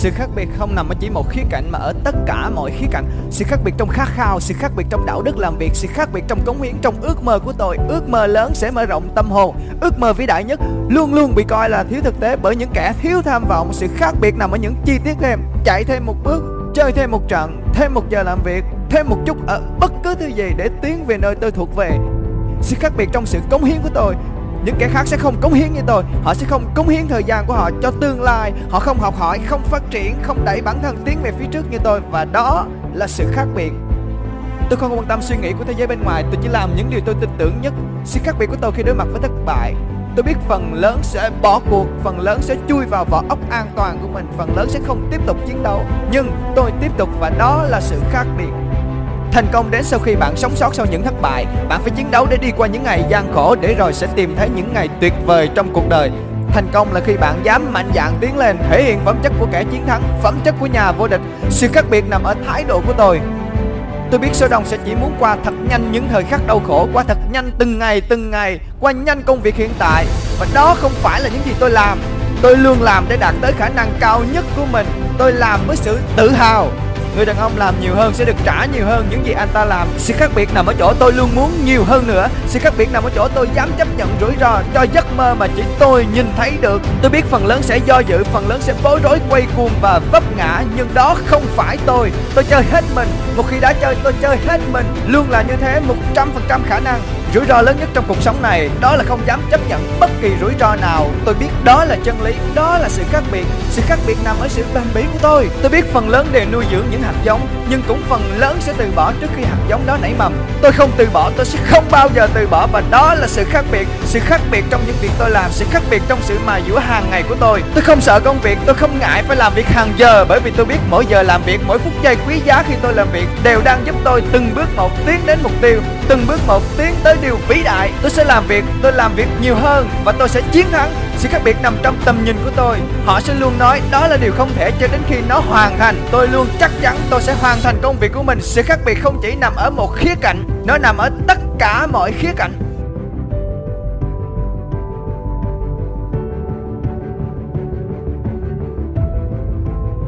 sự khác biệt không nằm ở chỉ một khía cạnh mà ở tất cả mọi khía cạnh. Sự khác biệt trong khát khao, sự khác biệt trong đạo đức làm việc, sự khác biệt trong cống hiến, trong ước mơ của tôi. Ước mơ lớn sẽ mở rộng tâm hồn. Ước mơ vĩ đại nhất luôn luôn bị coi là thiếu thực tế bởi những kẻ thiếu tham vọng. Sự khác biệt nằm ở những chi tiết thêm chạy thêm một bước, chơi thêm một trận, thêm một giờ làm việc, thêm một chút ở bất cứ thứ gì để tiến về nơi tôi thuộc về. Sự khác biệt trong sự cống hiến của tôi những kẻ khác sẽ không cống hiến như tôi. Họ sẽ không cống hiến thời gian của họ cho tương lai. Họ không học hỏi, không phát triển, không đẩy bản thân tiến về phía trước như tôi. Và đó là sự khác biệt. Tôi không quan tâm suy nghĩ của thế giới bên ngoài. Tôi chỉ làm những điều tôi tin tưởng nhất. Sự khác biệt của tôi khi đối mặt với thất bại. Tôi biết phần lớn sẽ bỏ cuộc, phần lớn sẽ chui vào vỏ ốc an toàn của mình, phần lớn sẽ không tiếp tục chiến đấu. Nhưng tôi tiếp tục và đó là sự khác biệt. Thành công đến sau khi bạn sống sót sau những thất bại. Bạn phải chiến đấu để đi qua những ngày gian khổ Để rồi sẽ tìm thấy những ngày tuyệt vời trong cuộc đời. Thành công là khi bạn dám mạnh dạn tiến lên, Thể hiện phẩm chất của kẻ chiến thắng, Phẩm chất của nhà vô địch. Sự khác biệt nằm ở thái độ của tôi. Tôi biết số đông sẽ chỉ muốn qua thật nhanh những thời khắc đau khổ, Qua thật nhanh từng ngày từng ngày, Qua nhanh công việc hiện tại. Và đó không phải là những gì tôi làm. Tôi luôn làm để đạt tới khả năng cao nhất của mình. Tôi làm với sự tự hào. Người đàn ông làm nhiều hơn sẽ được trả nhiều hơn những gì anh ta làm. Sự khác biệt nằm ở chỗ tôi luôn muốn nhiều hơn nữa. Sự khác biệt nằm ở chỗ tôi dám chấp nhận rủi ro cho giấc mơ mà chỉ tôi nhìn thấy được. Tôi biết phần lớn sẽ do dự, phần lớn sẽ bối rối quay cuồng và vấp ngã Nhưng đó không phải tôi. Tôi chơi hết mình. Một khi đã chơi tôi chơi hết mình. Luôn là như thế một trăm phần trăm khả năng. Rủi ro lớn nhất trong cuộc sống này đó là không dám chấp nhận bất kỳ rủi ro nào. Tôi biết đó là chân lý, đó là sự khác biệt. Sự khác biệt nằm ở sự bền bỉ của tôi. Tôi biết phần lớn đều nuôi dưỡng những hạt giống, nhưng cũng phần lớn sẽ từ bỏ trước khi hạt giống đó nảy mầm. Tôi không từ bỏ, tôi sẽ không bao giờ từ bỏ và đó là sự khác biệt. Sự khác biệt trong những việc tôi làm, sự khác biệt trong sự mài giữa hàng ngày của tôi. Tôi không sợ công việc, tôi không ngại phải làm việc hàng giờ bởi vì tôi biết mỗi giờ làm việc, mỗi phút giây quý giá khi tôi làm việc đều đang giúp tôi từng bước một tiến đến mục tiêu, từng bước một tiến tới điều vĩ đại. Tôi sẽ làm việc, tôi làm việc nhiều hơn và tôi sẽ chiến thắng. Sự khác biệt nằm trong tầm nhìn của tôi. Họ sẽ luôn nói đó là điều không thể cho đến khi nó hoàn thành. Tôi luôn chắc chắn tôi sẽ hoàn thành công việc của mình. Sự khác biệt không chỉ nằm ở một khía cạnh, nó nằm ở tất cả mọi khía cạnh.